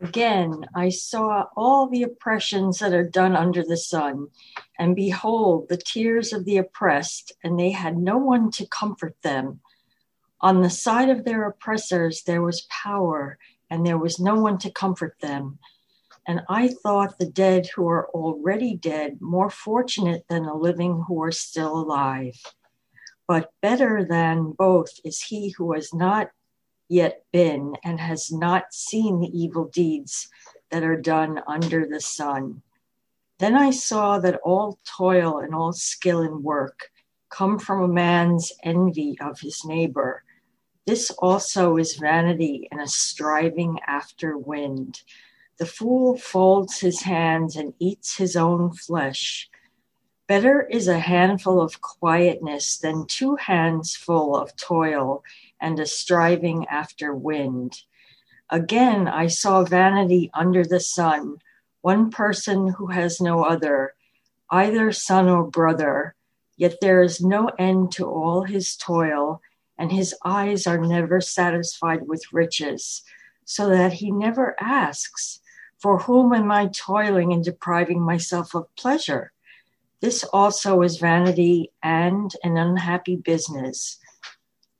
Again, I saw all the oppressions that are done under the sun, and behold, the tears of the oppressed, and they had no one to comfort them. On the side of their oppressors, there was power, and there was no one to comfort them. And I thought the dead who are already dead more fortunate than the living who are still alive. But better than both is he who has not yet been and has not seen the evil deeds that are done under the sun. Then I saw that all toil and all skill in work come from a man's envy of his neighbor. This also is vanity and a striving after wind. The fool folds his hands and eats his own flesh. Better is a handful of quietness than two hands full of toil and a striving after wind. Again, I saw vanity under the sun, one person who has no other, either son or brother, yet there is no end to all his toil, and his eyes are never satisfied with riches, so that he never asks, For whom am I toiling and depriving myself of pleasure? This also is vanity and an unhappy business.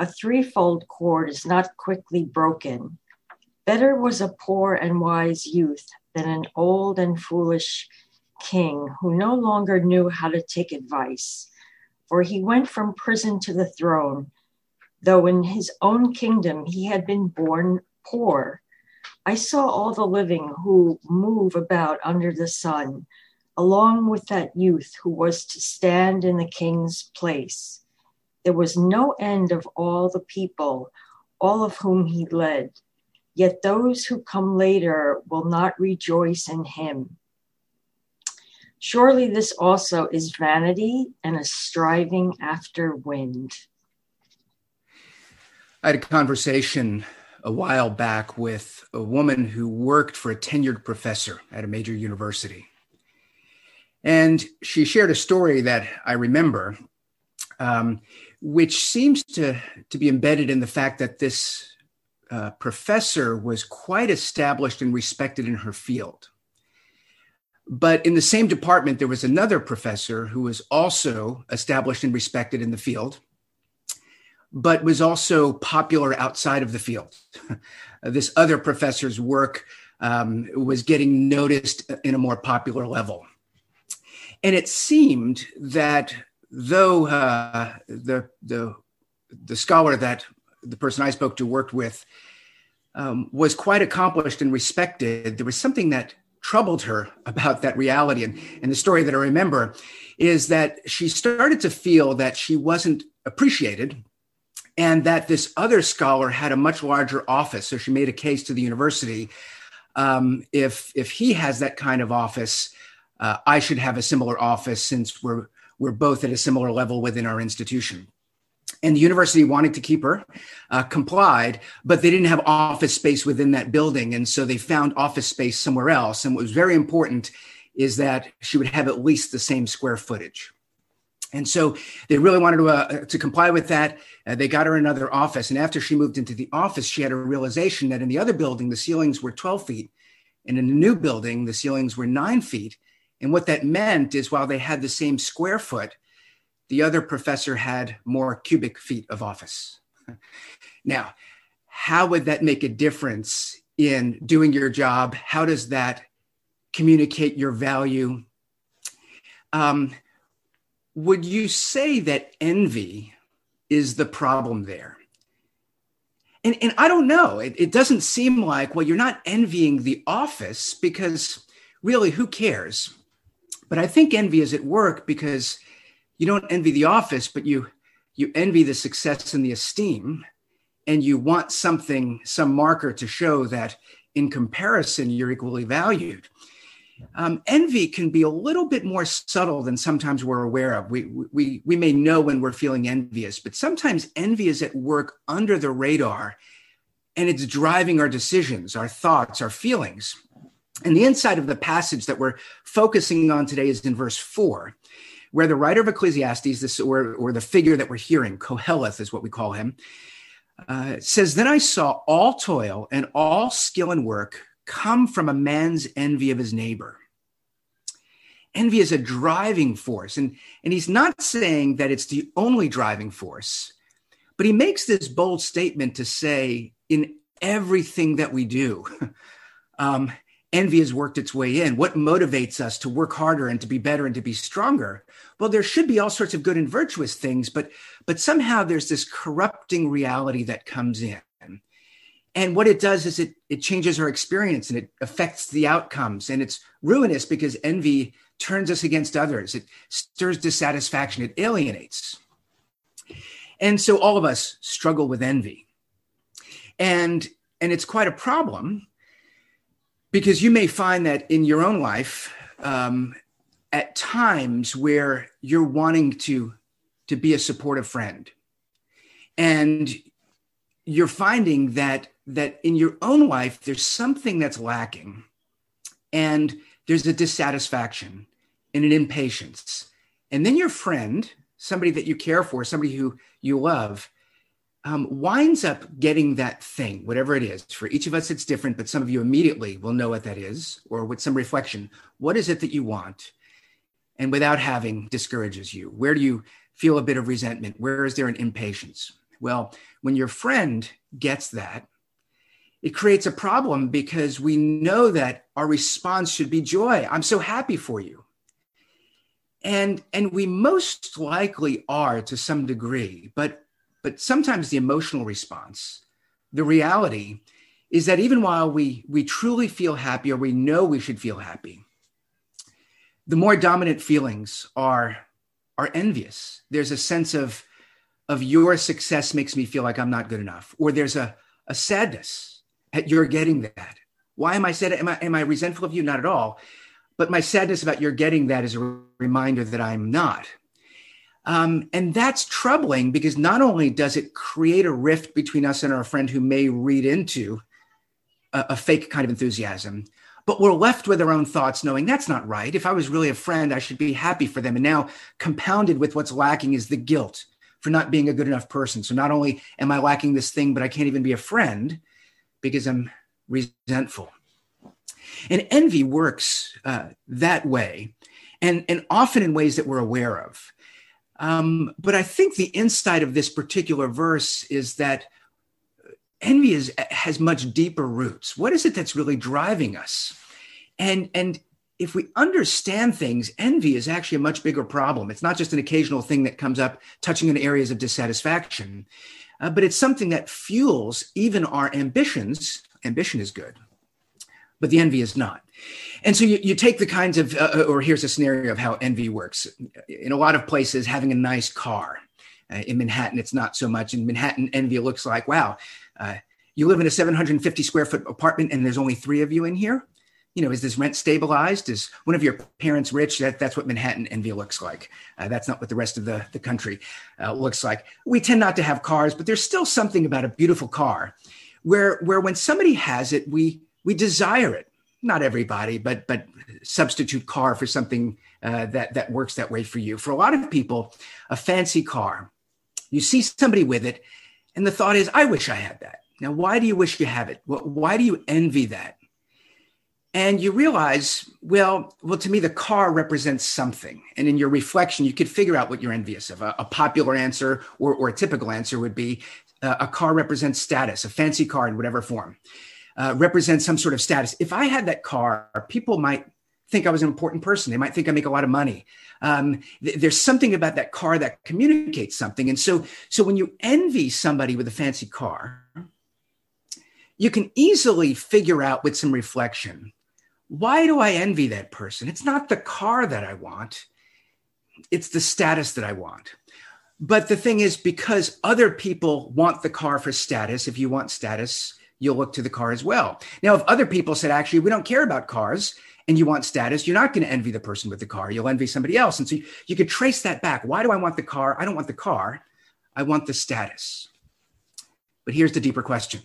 a threefold cord is not quickly broken. Better was a poor and wise youth than an old and foolish king who no longer knew how to take advice. For he went from prison to the throne, though in his own kingdom he had been born poor. I saw all the living who move about under the sun, along with that youth who was to stand in the king's place. There was no end of all the people, all of whom he led. Yet those who come later will not rejoice in him. Surely this also is vanity and a striving after wind. I had a conversation a while back with a woman who worked for a tenured professor at a major university. And she shared a story that I remember. Um, which seems to, to be embedded in the fact that this uh, professor was quite established and respected in her field. But in the same department, there was another professor who was also established and respected in the field, but was also popular outside of the field. this other professor's work um, was getting noticed in a more popular level. And it seemed that though uh, the the the scholar that the person I spoke to worked with um, was quite accomplished and respected, there was something that troubled her about that reality. And, and the story that I remember is that she started to feel that she wasn't appreciated and that this other scholar had a much larger office. So she made a case to the university um, if, if he has that kind of office, uh, I should have a similar office since we're we're both at a similar level within our institution. And the university wanted to keep her, uh, complied, but they didn't have office space within that building. And so they found office space somewhere else. And what was very important is that she would have at least the same square footage. And so they really wanted to, uh, to comply with that. Uh, they got her another office. And after she moved into the office, she had a realization that in the other building, the ceilings were 12 feet. And in the new building, the ceilings were nine feet. And what that meant is while they had the same square foot, the other professor had more cubic feet of office. now, how would that make a difference in doing your job? How does that communicate your value? Um, would you say that envy is the problem there? And, and I don't know. It, it doesn't seem like, well, you're not envying the office because really, who cares? But I think envy is at work because you don't envy the office, but you you envy the success and the esteem, and you want something, some marker to show that in comparison, you're equally valued. Um, envy can be a little bit more subtle than sometimes we're aware of. We, we, we may know when we're feeling envious, but sometimes envy is at work under the radar and it's driving our decisions, our thoughts, our feelings. And the inside of the passage that we're focusing on today is in verse four, where the writer of Ecclesiastes, this or, or the figure that we're hearing, Koheleth is what we call him, uh, says, Then I saw all toil and all skill and work come from a man's envy of his neighbor. Envy is a driving force. And, and he's not saying that it's the only driving force, but he makes this bold statement to say, in everything that we do, um, envy has worked its way in. What motivates us to work harder and to be better and to be stronger? Well, there should be all sorts of good and virtuous things, but but somehow there's this corrupting reality that comes in. And what it does is it, it changes our experience and it affects the outcomes. And it's ruinous because envy turns us against others. It stirs dissatisfaction. It alienates. And so all of us struggle with envy. And, and it's quite a problem because you may find that in your own life, um, at times where you're wanting to, to be a supportive friend. And you're finding that that in your own life there's something that's lacking. And there's a dissatisfaction and an impatience. And then your friend somebody that you care for somebody who you love um, winds up getting that thing whatever it is for each of us it's different but some of you immediately will know what that is or with some reflection what is it that you want and without having discourages you where do you feel a bit of resentment where is there an impatience well when your friend gets that it creates a problem because we know that our response should be joy. I'm so happy for you. And, and we most likely are to some degree, but, but sometimes the emotional response, the reality is that even while we, we truly feel happy or we know we should feel happy, the more dominant feelings are, are envious. There's a sense of, of your success makes me feel like I'm not good enough, or there's a, a sadness at you're getting that. Why am I sad? Am I, am I resentful of you? Not at all. But my sadness about your getting that is a reminder that I'm not. Um, and that's troubling because not only does it create a rift between us and our friend who may read into a, a fake kind of enthusiasm, but we're left with our own thoughts knowing that's not right. If I was really a friend, I should be happy for them. And now, compounded with what's lacking is the guilt for not being a good enough person. So not only am I lacking this thing, but I can't even be a friend because I'm resentful. And envy works uh, that way, and, and often in ways that we're aware of. Um, but I think the insight of this particular verse is that envy is, has much deeper roots. What is it that's really driving us? And, and if we understand things, envy is actually a much bigger problem. It's not just an occasional thing that comes up touching on areas of dissatisfaction uh, but it's something that fuels even our ambitions. Ambition is good, but the envy is not. And so you, you take the kinds of, uh, uh, or here's a scenario of how envy works. In a lot of places, having a nice car. Uh, in Manhattan, it's not so much. In Manhattan, envy looks like, wow, uh, you live in a 750 square foot apartment and there's only three of you in here you know, is this rent stabilized? Is one of your parents rich? That, that's what Manhattan envy looks like. Uh, that's not what the rest of the, the country uh, looks like. We tend not to have cars, but there's still something about a beautiful car where, where when somebody has it, we, we desire it. Not everybody, but, but substitute car for something uh, that, that works that way for you. For a lot of people, a fancy car, you see somebody with it, and the thought is, I wish I had that. Now, why do you wish you have it? Why do you envy that? and you realize well well to me the car represents something and in your reflection you could figure out what you're envious of a, a popular answer or, or, a typical answer would be uh, a car represents status a fancy car in whatever form uh, represents some sort of status. If i had that car people might think i was an important person. They might think i make a lot of money. Um, th- there's something about that car that communicates something. And so so when you envy somebody with a fancy car you can easily figure out with some reflection why do I envy that person? It's not the car that I want, it's the status that I want. But the thing is, because other people want the car for status, if you want status, you'll look to the car as well. Now, if other people said, actually, we don't care about cars and you want status, you're not going to envy the person with the car. You'll envy somebody else. And so you, you could trace that back. Why do I want the car? I don't want the car. I want the status. But here's the deeper question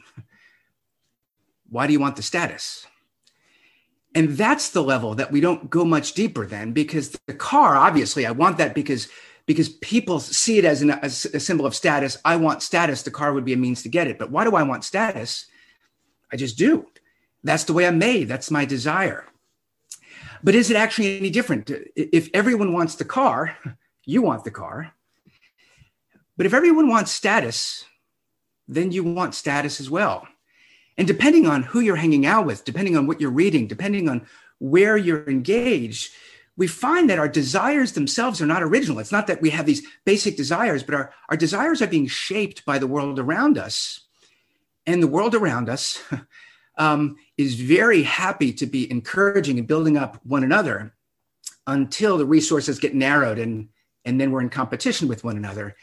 Why do you want the status? And that's the level that we don't go much deeper then, because the car, obviously, I want that because because people see it as, an, as a symbol of status. I want status. The car would be a means to get it. But why do I want status? I just do. That's the way I'm made. That's my desire. But is it actually any different? If everyone wants the car, you want the car. But if everyone wants status, then you want status as well. And depending on who you're hanging out with, depending on what you're reading, depending on where you're engaged, we find that our desires themselves are not original. It's not that we have these basic desires, but our, our desires are being shaped by the world around us. And the world around us um, is very happy to be encouraging and building up one another until the resources get narrowed and, and then we're in competition with one another.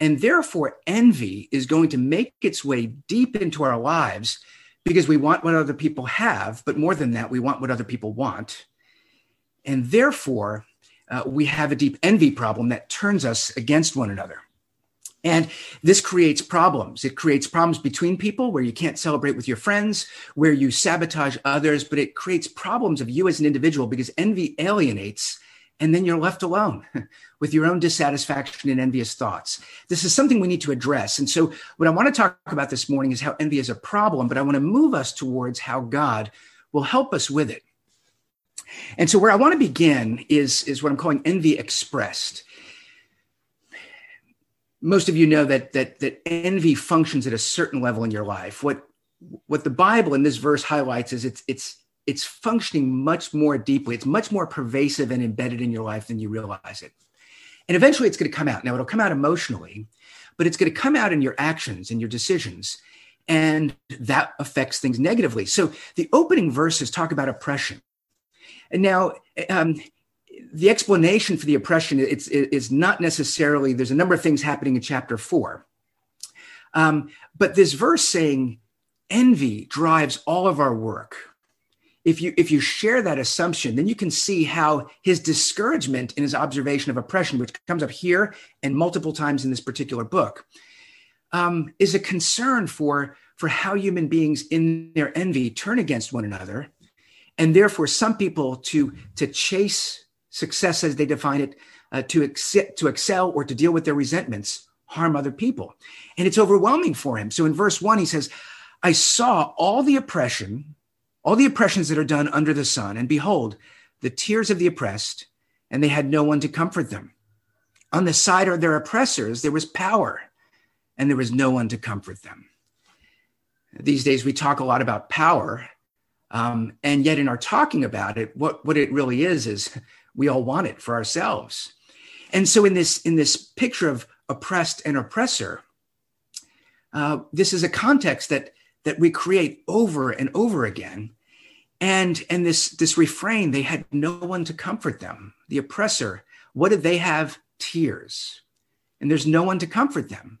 And therefore, envy is going to make its way deep into our lives because we want what other people have, but more than that, we want what other people want. And therefore, uh, we have a deep envy problem that turns us against one another. And this creates problems. It creates problems between people where you can't celebrate with your friends, where you sabotage others, but it creates problems of you as an individual because envy alienates and then you're left alone with your own dissatisfaction and envious thoughts. This is something we need to address. And so, what I want to talk about this morning is how envy is a problem, but I want to move us towards how God will help us with it. And so, where I want to begin is, is what I'm calling envy expressed. Most of you know that, that, that envy functions at a certain level in your life. What, what the Bible in this verse highlights is it's, it's, it's functioning much more deeply. It's much more pervasive and embedded in your life than you realize it. And eventually it's going to come out. Now, it'll come out emotionally, but it's going to come out in your actions and your decisions. And that affects things negatively. So the opening verses talk about oppression. And now, um, the explanation for the oppression it's, it's not necessarily, there's a number of things happening in chapter four. Um, but this verse saying envy drives all of our work. If you, if you share that assumption, then you can see how his discouragement in his observation of oppression, which comes up here and multiple times in this particular book, um, is a concern for, for how human beings in their envy turn against one another and therefore some people to to chase success as they define it uh, to accept, to excel or to deal with their resentments harm other people. And it's overwhelming for him. So in verse 1 he says i saw all the oppression all the oppressions that are done under the sun and behold the tears of the oppressed and they had no one to comfort them. On the side of their oppressors there was power and there was no one to comfort them. These days we talk a lot about power um, and yet, in our talking about it, what, what it really is is we all want it for ourselves. And so, in this in this picture of oppressed and oppressor, uh, this is a context that that we create over and over again. And and this this refrain, they had no one to comfort them. The oppressor, what did they have? Tears, and there's no one to comfort them,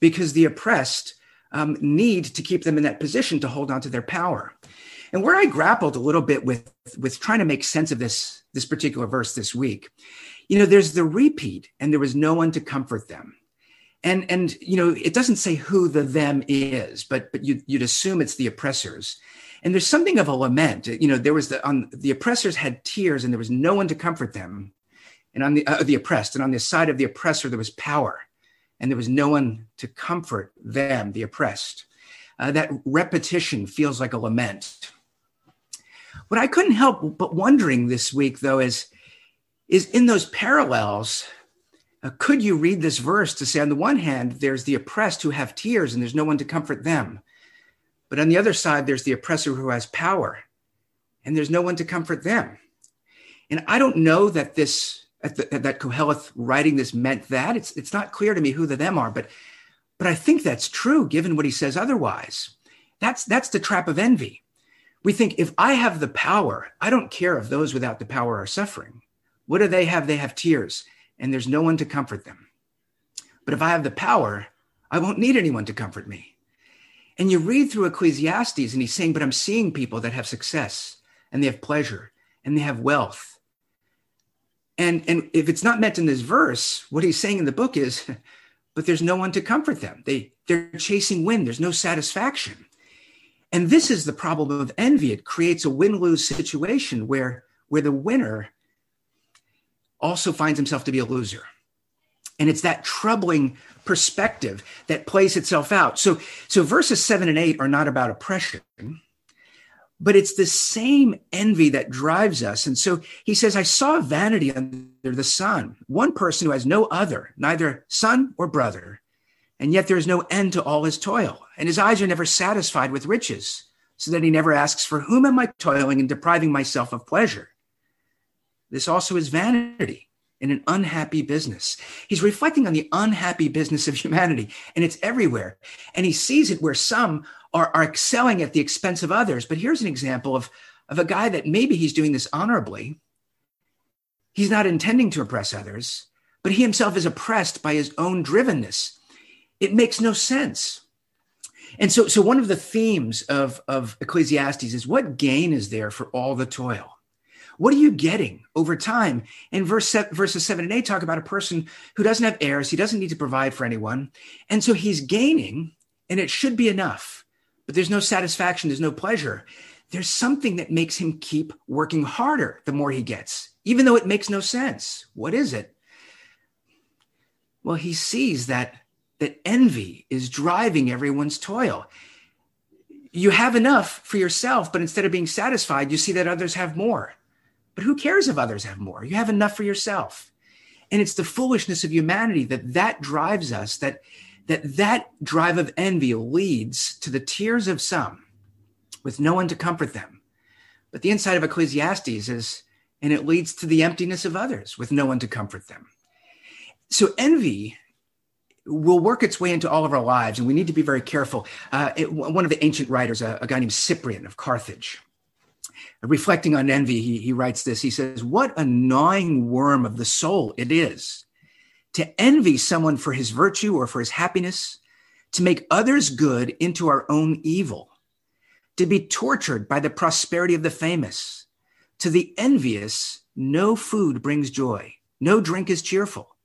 because the oppressed um, need to keep them in that position to hold on to their power. And where I grappled a little bit with with trying to make sense of this this particular verse this week, you know, there's the repeat, and there was no one to comfort them. And and you know, it doesn't say who the them is, but but you, you'd assume it's the oppressors. And there's something of a lament. You know, there was the on the oppressors had tears, and there was no one to comfort them, and on the uh, the oppressed, and on the side of the oppressor there was power, and there was no one to comfort them, the oppressed. Uh, that repetition feels like a lament. What I couldn't help but wondering this week, though, is, is in those parallels, uh, could you read this verse to say, on the one hand, there's the oppressed who have tears and there's no one to comfort them. But on the other side, there's the oppressor who has power and there's no one to comfort them. And I don't know that this, that Koheleth writing this meant that. It's, it's not clear to me who the them are, but, but I think that's true given what he says otherwise. That's, that's the trap of envy. We think if I have the power, I don't care if those without the power are suffering. What do they have? They have tears, and there's no one to comfort them. But if I have the power, I won't need anyone to comfort me. And you read through Ecclesiastes, and he's saying, But I'm seeing people that have success and they have pleasure and they have wealth. And, and if it's not meant in this verse, what he's saying in the book is, but there's no one to comfort them. They, they're chasing wind, there's no satisfaction. And this is the problem of envy. It creates a win lose situation where, where the winner also finds himself to be a loser. And it's that troubling perspective that plays itself out. So, so verses seven and eight are not about oppression, but it's the same envy that drives us. And so he says, I saw vanity under the sun, one person who has no other, neither son or brother, and yet there is no end to all his toil, and his eyes are never satisfied with riches, so that he never asks, For whom am I toiling and depriving myself of pleasure? This also is vanity in an unhappy business. He's reflecting on the unhappy business of humanity, and it's everywhere. And he sees it where some are, are excelling at the expense of others. But here's an example of, of a guy that maybe he's doing this honorably. He's not intending to oppress others, but he himself is oppressed by his own drivenness. It makes no sense. And so, so one of the themes of, of Ecclesiastes is what gain is there for all the toil? What are you getting over time? And verse verses seven and eight talk about a person who doesn't have heirs. He doesn't need to provide for anyone. And so he's gaining, and it should be enough, but there's no satisfaction. There's no pleasure. There's something that makes him keep working harder the more he gets, even though it makes no sense. What is it? Well, he sees that that envy is driving everyone's toil. You have enough for yourself, but instead of being satisfied, you see that others have more. But who cares if others have more? You have enough for yourself. And it's the foolishness of humanity that that drives us, that that that drive of envy leads to the tears of some with no one to comfort them. But the inside of Ecclesiastes is, and it leads to the emptiness of others with no one to comfort them. So envy will work its way into all of our lives, and we need to be very careful. Uh, it, one of the ancient writers, a, a, guy named Cyprian of Carthage, reflecting on envy, he, he writes this. He says, What a gnawing worm of the soul it is to envy someone for his virtue or for his happiness, to make others good into our own evil, to be tortured by the prosperity of the famous. To the envious, no food brings joy, no drink is cheerful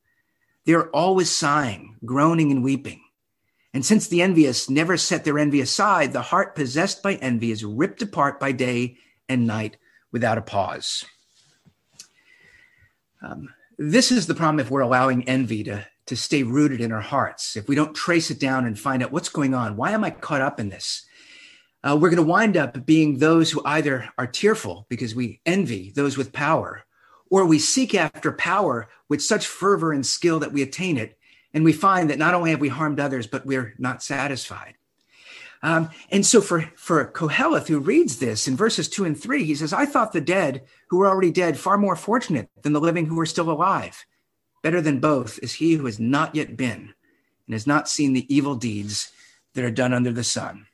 they're always sighing, groaning, and weeping. And since the envious never set their envy aside, the heart possessed by envy is ripped apart by day and night without a pause. Um, this is the problem if we're allowing envy to, to stay rooted in our hearts. If we don't trace it down and find out what's going on, why am I caught up in this? Uh, we're going to wind up being those who either are tearful because we envy those with power, or we seek after power with such fervor and skill that we attain it. And we find that not only have we harmed others, but we're not satisfied. Um, and so for, for Koheleth, who reads this in verses two and three, he says, I thought the dead who were already dead far more fortunate than the living who are still alive. Better than both is he who has not yet been and has not seen the evil deeds that are done under the sun.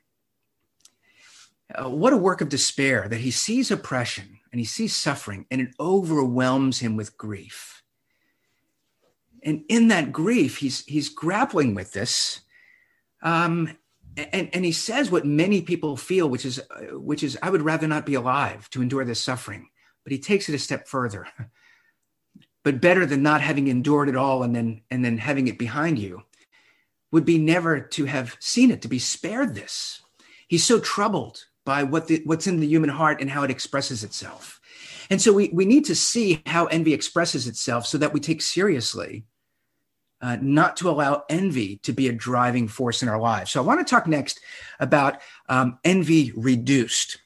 Uh, what a work of despair that he sees oppression and he sees suffering and it overwhelms him with grief. And in that grief, he's, he's grappling with this. Um, and, and he says what many people feel, which is, which is, I would rather not be alive to endure this suffering. But he takes it a step further. but better than not having endured it all and then, and then having it behind you would be never to have seen it, to be spared this. He's so troubled by what the, what's in the human heart and how it expresses itself. And so we, we need to see how envy expresses itself so that we take seriously uh, not to allow envy to be a driving force in our lives. So I want to talk next about um, envy reduced.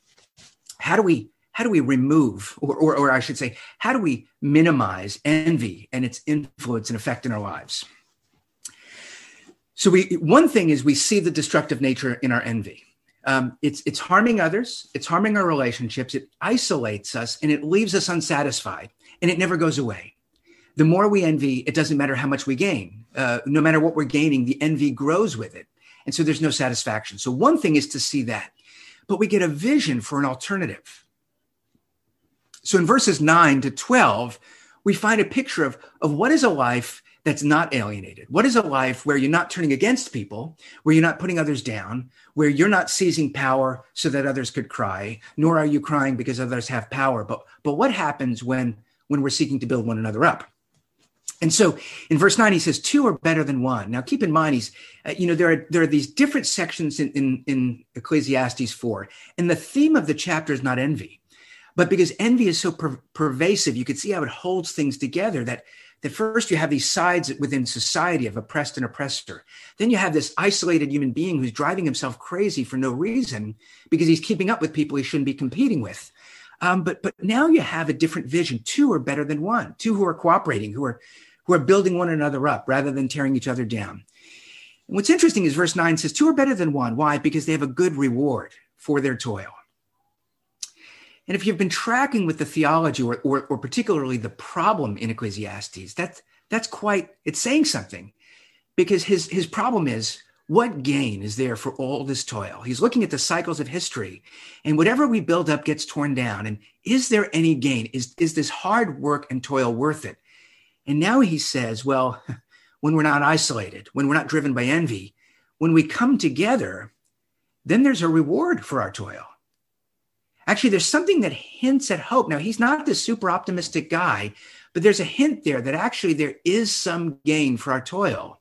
How do we how do we remove, or, or, or I should say, how do we minimize envy and its influence and effect in our lives? So we one thing is we see the destructive nature in our envy um, it's it's harming others. It's harming our relationships. It isolates us and it leaves us unsatisfied and it never goes away. The more we envy it doesn't matter how much we gain. Uh, no matter what we're gaining the envy grows with it. And so there's no satisfaction. So one thing is to see that but we get a vision for an alternative. So in verses 9 to 12 we find a picture of, of what is a life that's not alienated? What is a life where you're not turning against people, where you're not putting others down, where you're not seizing power so that others could cry, nor are you crying because others have power? But but what happens when when we're seeking to build one another up? And so in verse 9, he says, two are better than one. Now keep in mind, he's, uh, you know, there are, there are these different sections in, in, in Ecclesiastes 4. And the theme of the chapter is not envy. But because envy is so per- pervasive, you can see how it holds things together that that first you have these sides within society of oppressed and oppressor. Then you have this isolated human being who's driving himself crazy for no reason because he's keeping up with people he shouldn't be competing with. Um, but but now you have a different vision. Two are better than one. Two who are cooperating, who are who are building one another up rather than tearing each other down. And what's interesting is verse nine says two are better than one. Why? Because they have a good reward for their toil. And if you've been tracking with the theology or, or, or particularly the problem in Ecclesiastes, that's, that's quite, it's saying something because his, his problem is what gain is there for all this toil? He's looking at the cycles of history and whatever we build up gets torn down. And is there any gain? Is, is this hard work and toil worth it? And now he says, well, when we're not isolated, when we're not driven by envy, when we come together, then there's a reward for our toil. Actually, there's something that hints at hope. Now, he's not this super optimistic guy, but there's a hint there that actually there is some gain for our toil.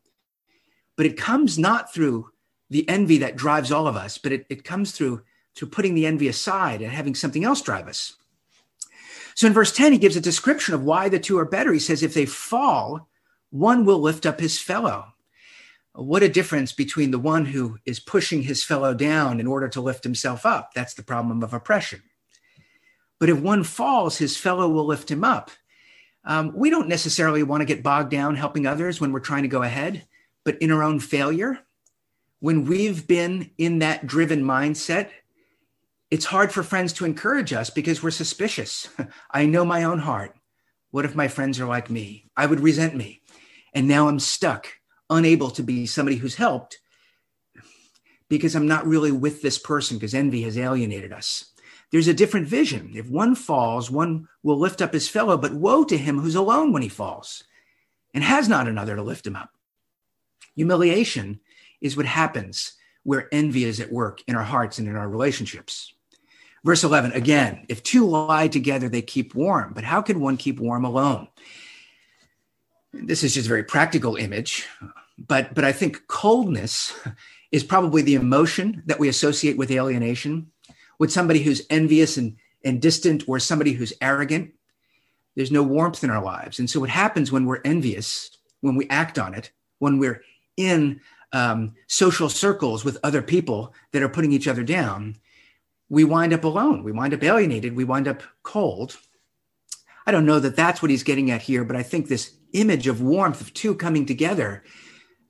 But it comes not through the envy that drives all of us, but it, it comes through, through putting the envy aside and having something else drive us. So in verse 10, he gives a description of why the two are better. He says, if they fall, one will lift up his fellow. What a difference between the one who is pushing his fellow down in order to lift himself up. That's the problem of oppression. But if one falls, his fellow will lift him up. Um, we don't necessarily want to get bogged down helping others when we're trying to go ahead, but in our own failure, when we've been in that driven mindset, it's hard for friends to encourage us because we're suspicious. I know my own heart. What if my friends are like me? I would resent me. And now I'm stuck unable to be somebody who's helped because I'm not really with this person because envy has alienated us. There's a different vision. If one falls, one will lift up his fellow, but woe to him who's alone when he falls and has not another to lift him up. Humiliation is what happens where envy is at work in our hearts and in our relationships. Verse 11, again, if two lie together, they keep warm. But how can one keep warm alone? This is just a very practical image but but I think coldness is probably the emotion that we associate with alienation. With somebody who's envious and, and distant or somebody who's arrogant, there's no warmth in our lives. And so what happens when we're envious, when we act on it, when we're in um, social circles with other people that are putting each other down, we wind up alone. We wind up alienated. We wind up cold. I don't know that that's what he's getting at here, but I think this image of warmth of two coming together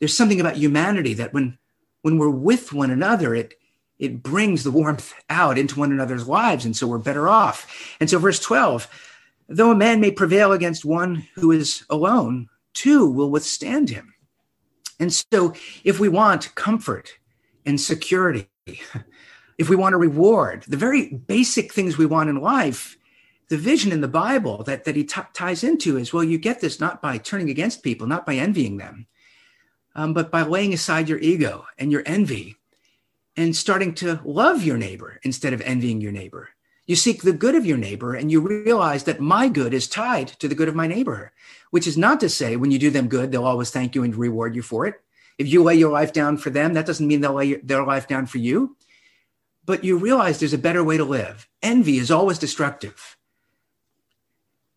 there's something about humanity that when when we're with one another, it it brings the warmth out into one another's lives, and so we're better off. And so, verse 12, though a man may prevail against one who is alone, two will withstand him. And so, if we want comfort and security, if we want a reward, the very basic things we want in life, the vision in the Bible that, that he t- ties into is well, you get this not by turning against people, not by envying them, um, but by laying aside your ego and your envy and starting to love your neighbor instead of envying your neighbor. You seek the good of your neighbor and you realize that my good is tied to the good of my neighbor, which is not to say when you do them good, they'll always thank you and reward you for it. If you lay your life down for them, that doesn't mean they'll lay their life down for you. But you realize there's a better way to live. Envy is always destructive.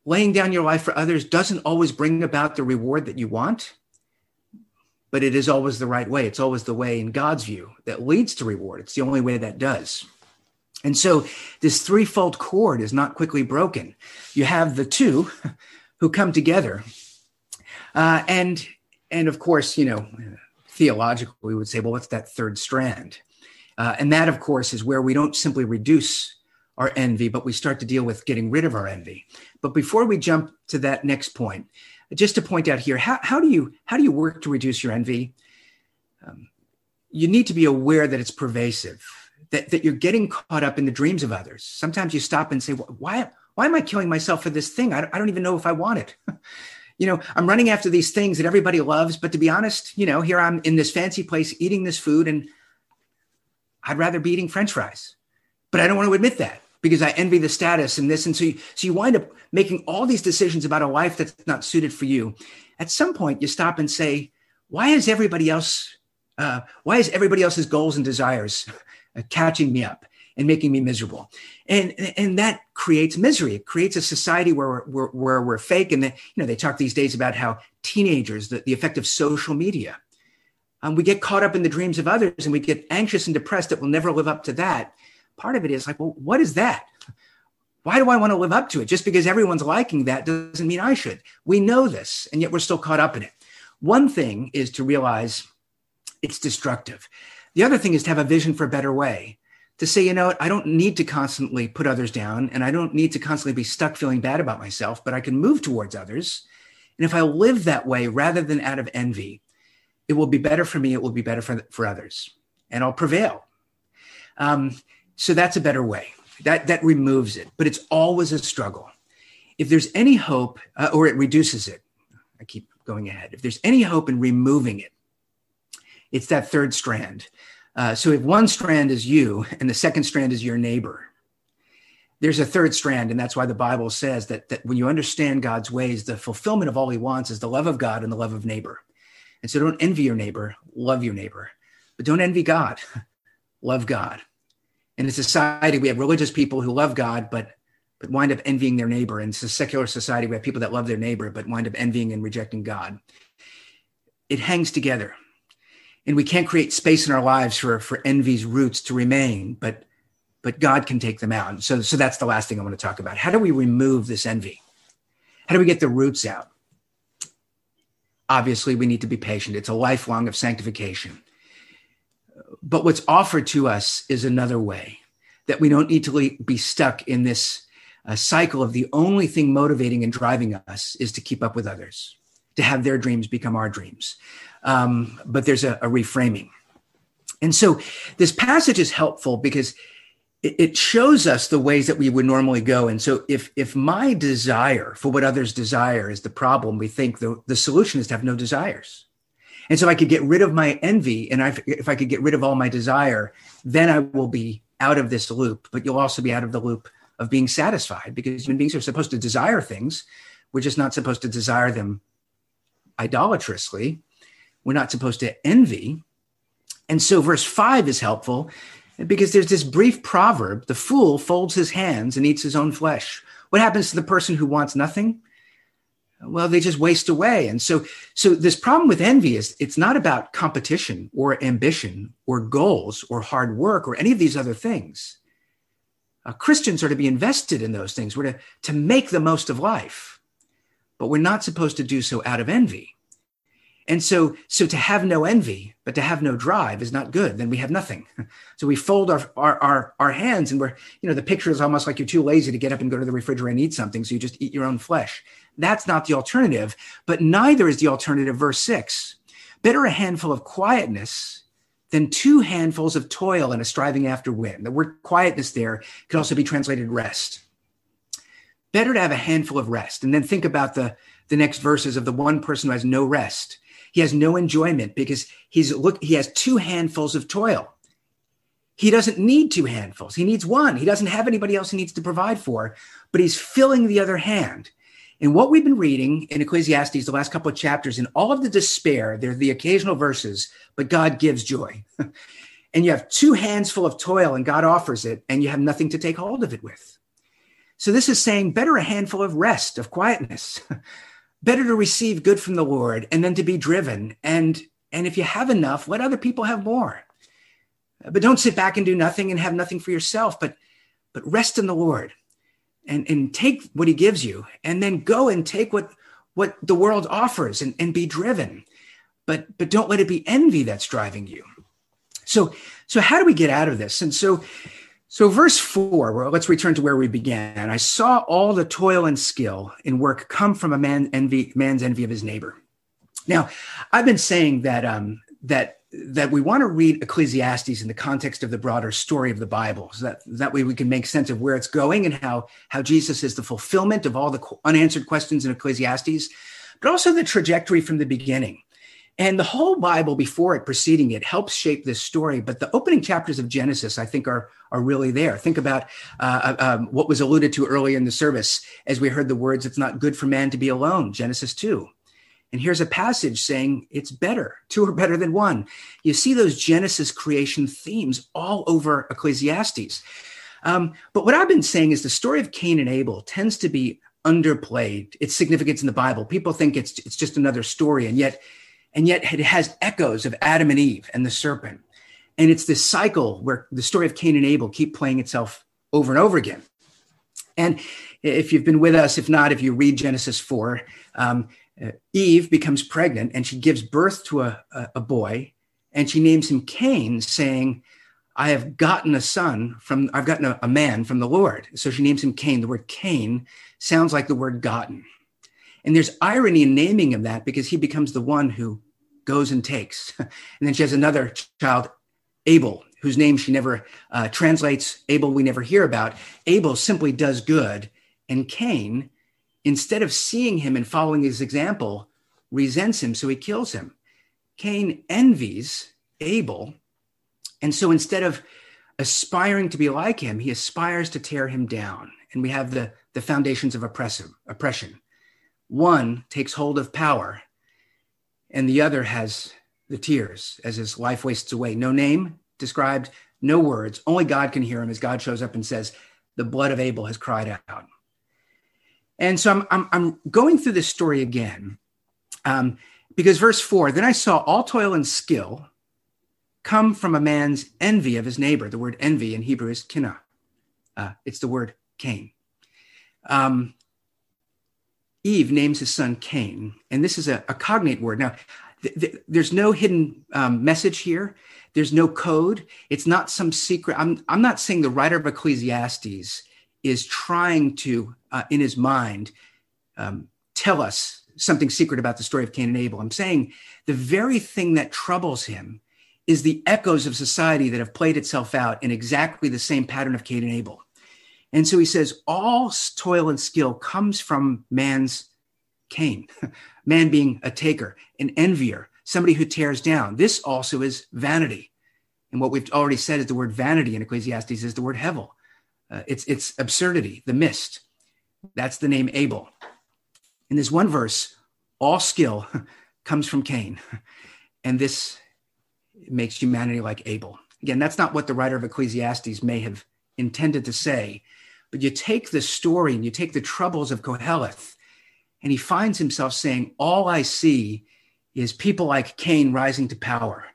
Laying down your life for others doesn't always bring about the reward that you want but it is always the right way. It's always the way in God's view that leads to reward. It's the only way that does. And so this threefold cord is not quickly broken. You have the two who come together. Uh, and, and of course, you know, theologically, we would say, well, what's that third strand? Uh, and that, of course, is where we don't simply reduce our envy, but we start to deal with getting rid of our envy. But before we jump to that next point, just to point out here, how, how do you how do you work to reduce your envy? Um, you need to be aware that it's pervasive, that, that you're getting caught up in the dreams of others. Sometimes you stop and say, why, why am I killing myself for this thing? I don't, I don't even know if I want it. you know, I'm running after these things that everybody loves, but to be honest, you know, here I'm in this fancy place eating this food and I'd rather be eating french fries. But I don't want to admit that because I envy the status and this and so you, so you wind up making all these decisions about a life that's not suited for you. At some point you stop and say, why is everybody else uh, why is everybody else's goals and desires catching me up and making me miserable? And, and that creates misery. It creates a society where we're, where we're fake. And, the, you know, they talk these days about how teenagers, the, the effect of social media, um, we get caught up in the dreams of others and we get anxious and depressed that we'll never live up to that. Part of it is like, well, what is that? Why do I want to live up to it? Just because everyone's liking that doesn't mean I should. We know this, and yet we're still caught up in it. One thing is to realize it's destructive. The other thing is to have a vision for a better way, to say, you know what, I don't need to constantly put others down and I don't need to constantly be stuck feeling bad about myself, but I can move towards others. And if I live that way rather than out of envy, it will be better for me, it will be better for, for others, and I'll prevail. Um, so that's a better way. That, that removes it, but it's always a struggle. If there's any hope, uh, or it reduces it, I keep going ahead. If there's any hope in removing it, it's that third strand. Uh, so if one strand is you and the second strand is your neighbor, there's a third strand. And that's why the Bible says that, that when you understand God's ways, the fulfillment of all he wants is the love of God and the love of neighbor. And so don't envy your neighbor, love your neighbor, but don't envy God, love God. In a society, we have religious people who love God, but but wind up envying their neighbor. It's a secular society. We have people that love their neighbor, but wind up envying and rejecting God. It hangs together and we can't create space in our lives for for envy's roots to remain but but god can take them out so so that's the last thing i want to talk about how do we remove this envy how do we get the roots out obviously we need to be patient it's a lifelong of sanctification but what's offered to us is another way that we don't need to be stuck in this uh, cycle of the only thing motivating and driving us is to keep up with others to have their dreams become our dreams um, but there's a, a, reframing. And so this passage is helpful because it, it shows us the ways that we would normally go. And so if if my desire for what others desire is the problem, we think the, the solution is to have no desires. And so I could get rid of my envy, and I, if I could get rid of all my desire, then I will be out of this loop. But you'll also be out of the loop of being satisfied because human beings are supposed to desire things. We're just not supposed to desire them idolatrously we're not supposed to envy. And so verse five is helpful because there's this brief proverb the fool folds his hands and eats his own flesh. What happens to the person who wants nothing? Well, they just waste away. And so, so this problem with envy is it's not about competition or ambition or goals or hard work or any of these other things. Uh, Christians are to be invested in those things. We're to, to make the most of life, but we're not supposed to do so out of envy. And so, so to have no envy, but to have no drive is not good. Then we have nothing. So we fold our, our, our, our, hands and we're, you know, the picture is almost like you're too lazy to get up and go to the refrigerator and eat something. So you just eat your own flesh. That's not the alternative, but neither is the alternative. Verse six, better a handful of quietness than two handfuls of toil and a striving after wind. The word quietness there could also be translated rest. Better to have a handful of rest. And then think about the, the next verses of the one person who has no rest he has no enjoyment because he's look he has two handfuls of toil. He doesn't need two handfuls. He needs one. He doesn't have anybody else he needs to provide for, but he's filling the other hand. And what we've been reading in Ecclesiastes the last couple of chapters, in all of the despair, there are the occasional verses, but God gives joy. and you have two hands full of toil and God offers it, and you have nothing to take hold of it with. So this is saying better a handful of rest, of quietness. better to receive good from the Lord and then to be driven. And, and if you have enough, let other people have more. But don't sit back and do nothing and have nothing for yourself, but, but rest in the Lord and, and take what he gives you and then go and take what, what the world offers and, and be driven. But, but don't let it be envy that's driving you. So, so how do we get out of this? And so so, verse four, well, let's return to where we began. I saw all the toil and skill in work come from a man envy, man's envy of his neighbor. Now, I've been saying that um, that that we want to read Ecclesiastes in the context of the broader story of the Bible, so that that way we can make sense of where it's going and how how Jesus is the fulfillment of all the unanswered questions in Ecclesiastes. but also the trajectory from the beginning. And the whole Bible before it, preceding it, helps shape this story. But the opening chapters of Genesis, I think, are, are really there. Think about uh, uh um, what was alluded to earlier in the service as we heard the words, it's not good for man to be alone, Genesis 2. And here's a passage saying it's better. Two are better than one. You see those Genesis creation themes all over Ecclesiastes. Um, but what I've been saying is the story of Cain and Abel tends to be underplayed. Its significance in the Bible. People think it's it's just another story, and yet, and yet it has echoes of Adam and Eve and the serpent. And it's this cycle where the story of Cain and Abel keep playing itself over and over again. And if you've been with us, if not, if you read Genesis 4, um, uh, Eve becomes pregnant and she gives birth to a, a, a boy and she names him Cain, saying, I have gotten a son from, I've gotten a, a, man from the Lord. So she names him Cain. The word Cain sounds like the word gotten. And there's irony in naming him that because he becomes the one who goes and takes. and then she has another child, Abel, whose name she never uh, translates. Abel, we never hear about. Abel simply does good. And Cain, instead of seeing him and following his example, resents him, so he kills him. Cain envies Abel and so instead of aspiring to be like him, he aspires to tear him down. And we have the, the foundations of oppressive, oppression. One takes hold of power, and the other has the tears as his life wastes away. No name described, no words. Only God can hear him as God shows up and says, The blood of Abel has cried out. And so I'm, I'm, I'm going through this story again um, because verse four, then I saw all toil and skill come from a man's envy of his neighbor. The word envy in Hebrew is kina. Uh, it's the word Cain. Um, Eve names his son Cain, and this is a, a cognate word. Now, th- th- there's no hidden um, message here. There's no code. It's not some secret. I'm, I'm not saying the writer of Ecclesiastes is trying to, uh, in his mind, um, tell us something secret about the story of Cain and Abel. I'm saying the very thing that troubles him is the echoes of society that have played itself out in exactly the same pattern of Cain and Abel. And so he says, all toil and skill comes from man's Cain, man being a taker, an envier, somebody who tears down. This also is vanity. And what we've already said is the word vanity in Ecclesiastes is the word hevel. Uh, it's, it's absurdity, the mist. That's the name Abel. In this one verse, all skill comes from Cain. And this makes humanity like Abel. Again, that's not what the writer of Ecclesiastes may have intended to say, but you take the story and you take the troubles of Koheleth, and he finds himself saying, All I see is people like Cain rising to power,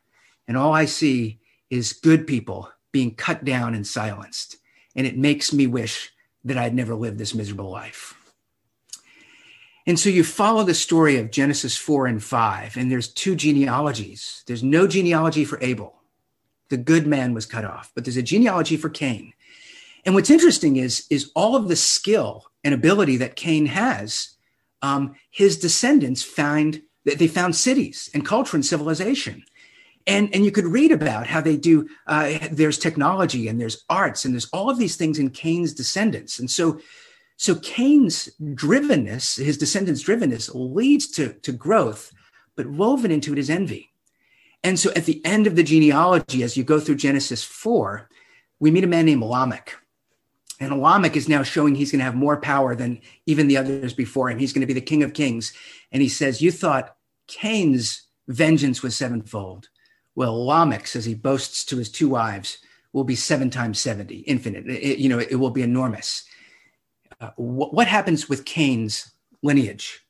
and all I see is good people being cut down and silenced. And it makes me wish that I'd never lived this miserable life. And so you follow the story of Genesis 4 and 5, and there's two genealogies. There's no genealogy for Abel. The good man was cut off, but there's a genealogy for Cain. And what's interesting is, is all of the skill and ability that Cain has, um, his descendants find that they found cities and culture and civilization. And, and you could read about how they do, uh, there's technology and there's arts and there's all of these things in Cain's descendants. And so so Cain's drivenness, his descendants' drivenness, leads to, to growth, but woven into it is envy. And so at the end of the genealogy, as you go through Genesis 4, we meet a man named Lamech. And Lamech is now showing he's going to have more power than even the others before him. He's going to be the king of kings. And he says, You thought Cain's vengeance was sevenfold. Well, Lamech, as he boasts to his two wives, will be seven times 70, infinite. It, you know, it will be enormous uh, what, what, happens with Cain's lineage?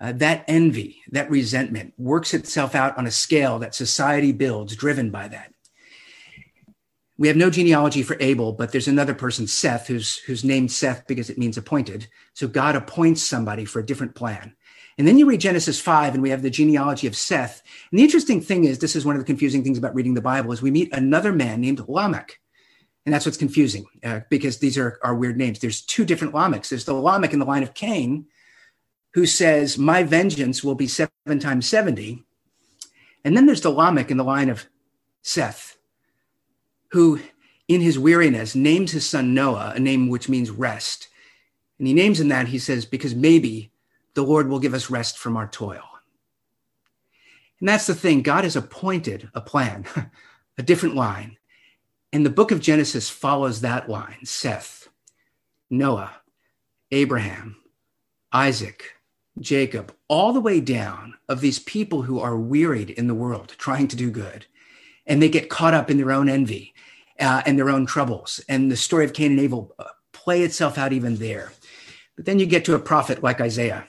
Uh, that envy, that resentment works itself out on a scale that society builds, driven by that. We have no genealogy for Abel, but there's another person, Seth, who's, who's named Seth because it means appointed. So God appoints somebody for a different plan. And then you read Genesis 5, and we have the genealogy of Seth. And the interesting thing is, this is one of the confusing things about reading the Bible, is we meet another man named Lamech. And that's what's confusing uh, because these are, are weird names. There's two different Lamechs. There's the Lamech in the line of Cain, who says, My vengeance will be seven times 70. And then there's the Lamech in the line of Seth, who in his weariness names his son Noah, a name which means rest. And he names him that, he says, because maybe the Lord will give us rest from our toil. And that's the thing. God has appointed a plan, a different line. And the book of Genesis follows that line Seth, Noah, Abraham, Isaac, Jacob, all the way down of these people who are wearied in the world trying to do good. And they get caught up in their own envy uh, and their own troubles. And the story of Cain and Abel uh, play itself out even there. But then you get to a prophet like Isaiah,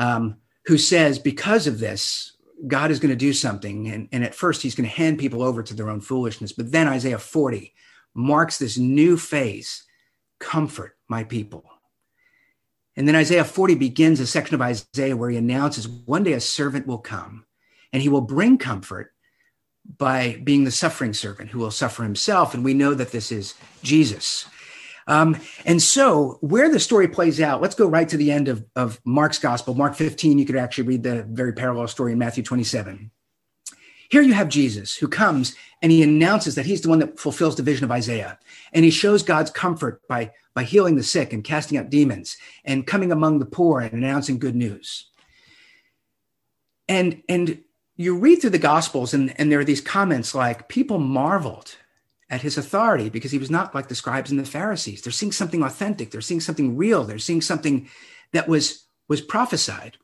um, who says, because of this, God is going to do something. And, and at first, he's going to hand people over to their own foolishness. But then Isaiah 40 marks this new phase comfort my people. And then Isaiah 40 begins a section of Isaiah where he announces one day a servant will come and he will bring comfort by being the suffering servant who will suffer himself. And we know that this is Jesus. Um, and so, where the story plays out, let's go right to the end of, of Mark's gospel, Mark 15. You could actually read the very parallel story in Matthew 27. Here you have Jesus who comes and he announces that he's the one that fulfills the vision of Isaiah. And he shows God's comfort by, by healing the sick and casting out demons and coming among the poor and announcing good news. And, and you read through the Gospels, and, and there are these comments like, people marveled at his authority because he was not like the scribes and the Pharisees. They're seeing something authentic, they're seeing something real, they're seeing something that was, was prophesied.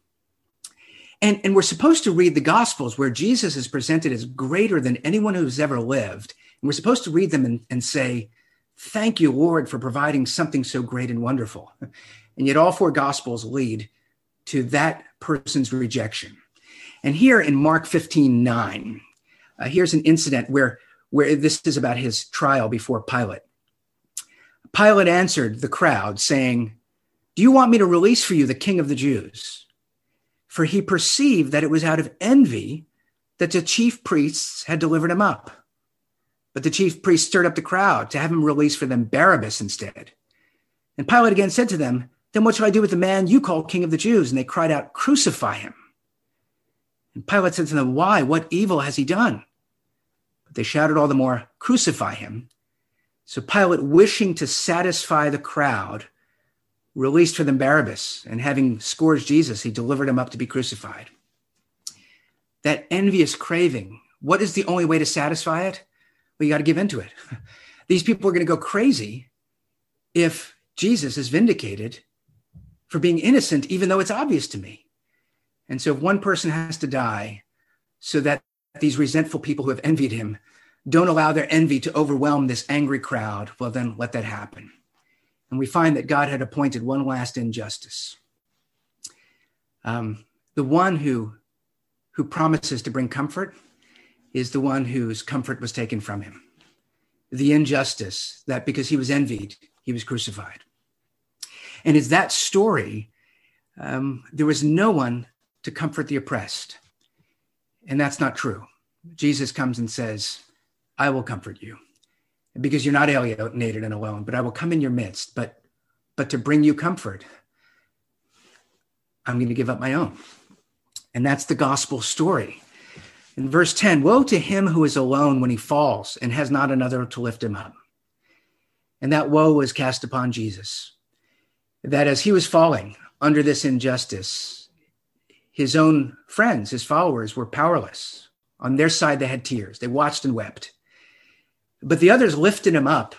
And, and we're supposed to read the Gospels where Jesus is presented as greater than anyone who's ever lived. And we're supposed to read them and, and say, Thank you, Lord, for providing something so great and wonderful. And yet, all four Gospels lead to that person's rejection. And here in Mark 15 9, uh, here's an incident where where this is about his trial before Pilate. Pilate answered the crowd, saying, Do you want me to release for you the king of the Jews? For he perceived that it was out of envy that the chief priests had delivered him up. But the chief priests stirred up the crowd to have him release for them Barabbas instead. And Pilate again said to them, Then what shall I do with the man you call king of the Jews? And they cried out, Crucify him. And Pilate said to them, Why? What evil has he done? They shouted all the more, Crucify him. So Pilate, wishing to satisfy the crowd, released for them Barabbas, and having scourged Jesus, he delivered him up to be crucified. That envious craving, what is the only way to satisfy it? Well, you got to give into it. These people are going to go crazy if Jesus is vindicated for being innocent, even though it's obvious to me. And so if one person has to die so that these resentful people who have envied him don't allow their envy to overwhelm this angry crowd, well, then let that happen. And we find that God had appointed one last injustice. Um, the one who, who promises to bring comfort is the one whose comfort was taken from him. The injustice that because he was envied, he was crucified. And it's that story. Um, there was no one to comfort the oppressed. And that's not true. Jesus comes and says, I will comfort you because you're not alienated and alone, but I will come in your midst. But, but to bring you comfort, I'm going to give up my own. And that's the gospel story. In verse 10, woe to him who is alone when he falls and has not another to lift him up. And that woe was cast upon Jesus. That as he was falling under this injustice, his own friends, his followers, were powerless. On their side, they had tears. They watched and wept. But the others lifted him up,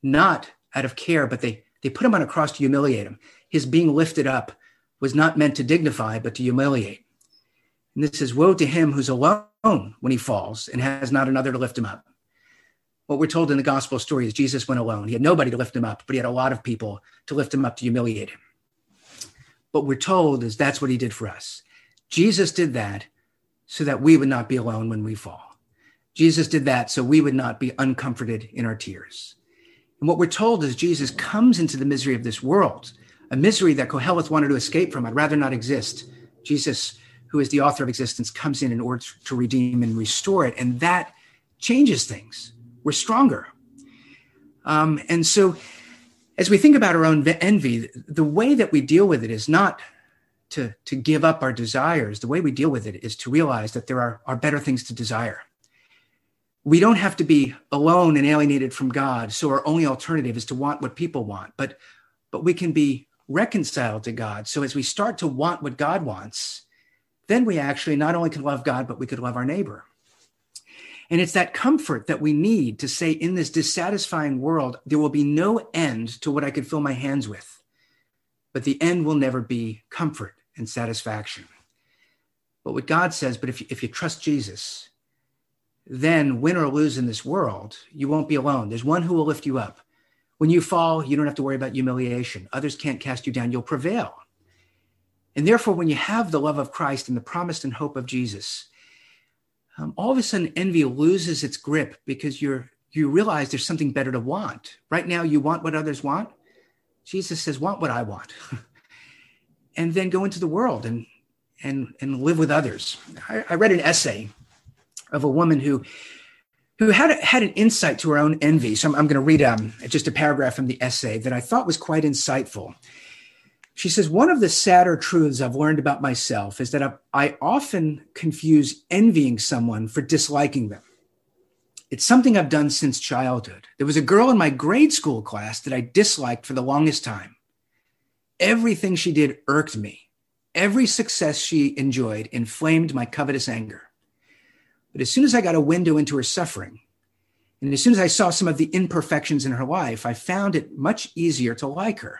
not out of care, but they, they put him on a cross to humiliate him. His being lifted up was not meant to dignify, but to humiliate. And this is woe to him who's alone when he falls and has not another to lift him up. What we're told in the gospel story is Jesus went alone. He had nobody to lift him up, but he had a lot of people to lift him up to humiliate him. What we're told is that's what he did for us. Jesus did that so that we would not be alone when we fall. Jesus did that so we would not be uncomforted in our tears. And what we're told is Jesus comes into the misery of this world, a misery that Koheleth wanted to escape from. I'd rather not exist. Jesus, who is the author of existence, comes in in order to redeem and restore it. And that changes things. We're stronger. Um, and so, as we think about our own envy, the way that we deal with it is not to, to give up our desires, the way we deal with it is to realize that there are, are better things to desire. We don't have to be alone and alienated from God. So our only alternative is to want what people want. But, but we can be reconciled to God. So as we start to want what God wants, then we actually not only can love God, but we could love our neighbor. And it's that comfort that we need to say, in this dissatisfying world, there will be no end to what I could fill my hands with. But the end will never be comfort and satisfaction. But what God says, but if you, if you trust Jesus, then win or lose in this world, you won't be alone. There's one who will lift you up. When you fall, you don't have to worry about humiliation. Others can't cast you down. You'll prevail. And therefore, when you have the love of Christ and the promise and hope of Jesus, um, all of a sudden envy loses its grip because you're you realize there's something better to want. Right now, you want what others want. Jesus says, "Want what I want," and then go into the world and and and live with others. I, I read an essay of a woman who who had had an insight to her own envy. So I'm, I'm going to read um, just a paragraph from the essay that I thought was quite insightful. She says, One of the sadder truths I've learned about myself is that I, I often confuse envying someone for disliking them. It's something I've done since childhood. There was a girl in my grade school class that I disliked for the longest time. Everything she did irked me. Every success she enjoyed inflamed my covetous anger. But as soon as I got a window into her suffering, and as soon as I saw some of the imperfections in her life, I found it much easier to like her.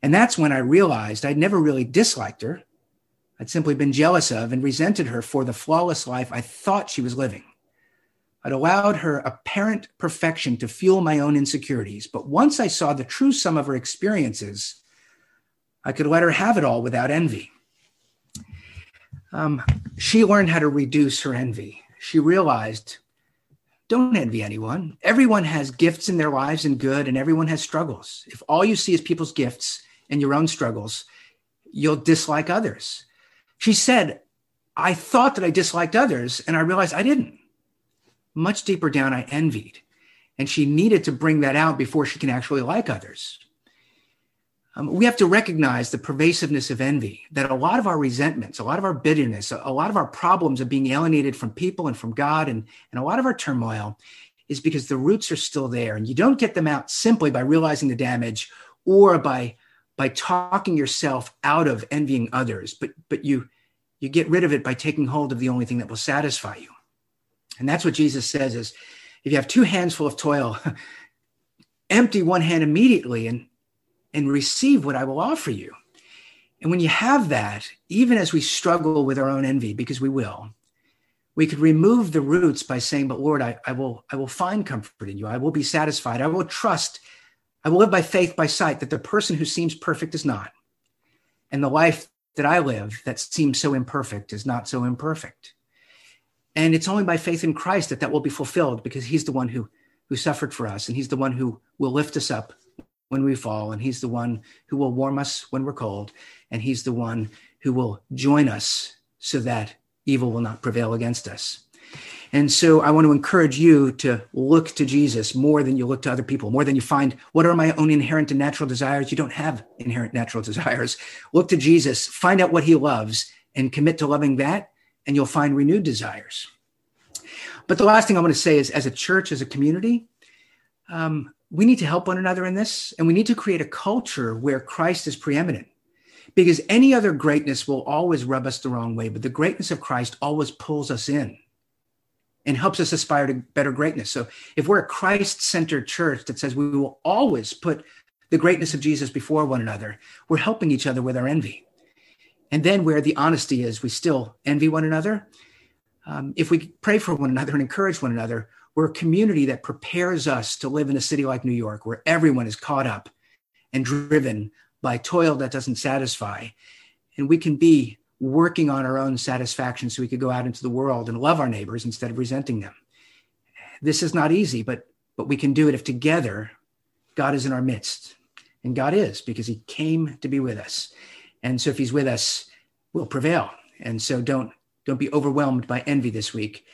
And that's when I realized I'd never really disliked her. I'd simply been jealous of and resented her for the flawless life I thought she was living. I'd allowed her apparent perfection to fuel my own insecurities. But once I saw the true sum of her experiences, I could let her have it all without envy. Um, she learned how to reduce her envy. She realized don't envy anyone. Everyone has gifts in their lives and good, and everyone has struggles. If all you see is people's gifts, and your own struggles, you'll dislike others. She said, I thought that I disliked others, and I realized I didn't. Much deeper down, I envied. And she needed to bring that out before she can actually like others. Um, we have to recognize the pervasiveness of envy, that a lot of our resentments, a lot of our bitterness, a, a lot of our problems of being alienated from people and from God, and, and a lot of our turmoil is because the roots are still there. And you don't get them out simply by realizing the damage or by by talking yourself out of envying others, but but you you get rid of it by taking hold of the only thing that will satisfy you. And that's what Jesus says is if you have two hands full of toil, empty one hand immediately and and receive what I will offer you. And when you have that, even as we struggle with our own envy, because we will, we could remove the roots by saying, But Lord, I, I will I will find comfort in you. I will be satisfied. I will trust I will live by faith, by sight, that the person who seems perfect is not. And the life that I live that seems so imperfect is not so imperfect. And it's only by faith in Christ that that will be fulfilled because he's the one who, who suffered for us and he's the one who will lift us up when we fall and he's the one who will warm us when we're cold and he's the one who will join us so that evil will not prevail against us. And so I want to encourage you to look to Jesus more than you look to other people, more than you find what are my own inherent and natural desires. You don't have inherent natural desires. Look to Jesus, find out what he loves, and commit to loving that, and you'll find renewed desires. But the last thing I want to say is as a church, as a community, um, we need to help one another in this, and we need to create a culture where Christ is preeminent. Because any other greatness will always rub us the wrong way, but the greatness of Christ always pulls us in and helps us aspire to better greatness. So if we're a Christ centered church that says we will always put the greatness of Jesus before one another, we're helping each other with our envy. And then where the honesty is, we still envy one another. Um, if we pray for one another and encourage one another, we're a community that prepares us to live in a city like New York, where everyone is caught up and driven by toil that doesn't satisfy. And we can be working on our own satisfaction so we could go out into the world and love our neighbors instead of resenting them. This is not easy, but but we can do it if together God is in our midst. And God is because he came to be with us. And so if he's with us, we'll prevail. And so don't don't be overwhelmed by envy this week.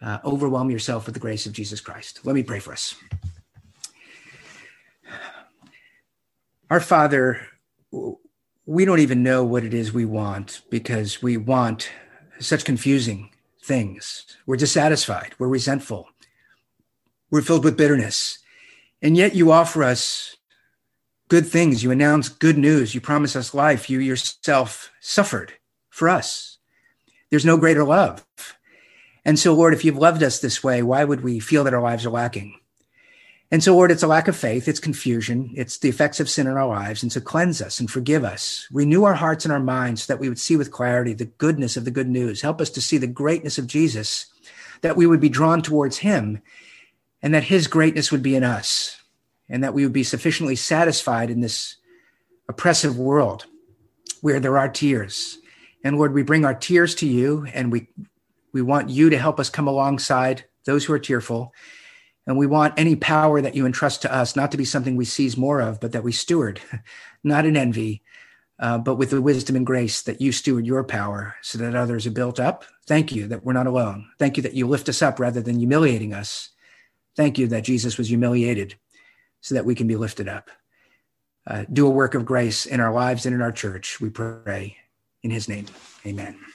Uh, overwhelm yourself with the grace of Jesus Christ. Let me pray for us. Our Father, we don't even know what it is we want because we want such confusing things. We're dissatisfied, we're resentful, we're filled with bitterness. And yet you offer us good things. You announce good news. You promise us life. You yourself suffered for us. There's no greater love. And so, Lord, if you've loved us this way, why would we feel that our lives are lacking? And so, Lord, it's a lack of faith, it's confusion, it's the effects of sin in our lives. And so, cleanse us and forgive us. Renew our hearts and our minds so that we would see with clarity the goodness of the good news. Help us to see the greatness of Jesus, that we would be drawn towards him, and that his greatness would be in us, and that we would be sufficiently satisfied in this oppressive world where there are tears. And Lord, we bring our tears to you, and we, we want you to help us come alongside those who are tearful and we want any power that you entrust to us not to be something we seize more of, but that we steward, not in envy, uh, but with the wisdom and grace that you steward your power so that others are built up. Thank you that we're not alone. Thank you that you lift us up rather than humiliating us. Thank you that Jesus was humiliated so that we can be lifted up. Uh, do a work of grace in our lives and in our church, we pray. In his name, amen.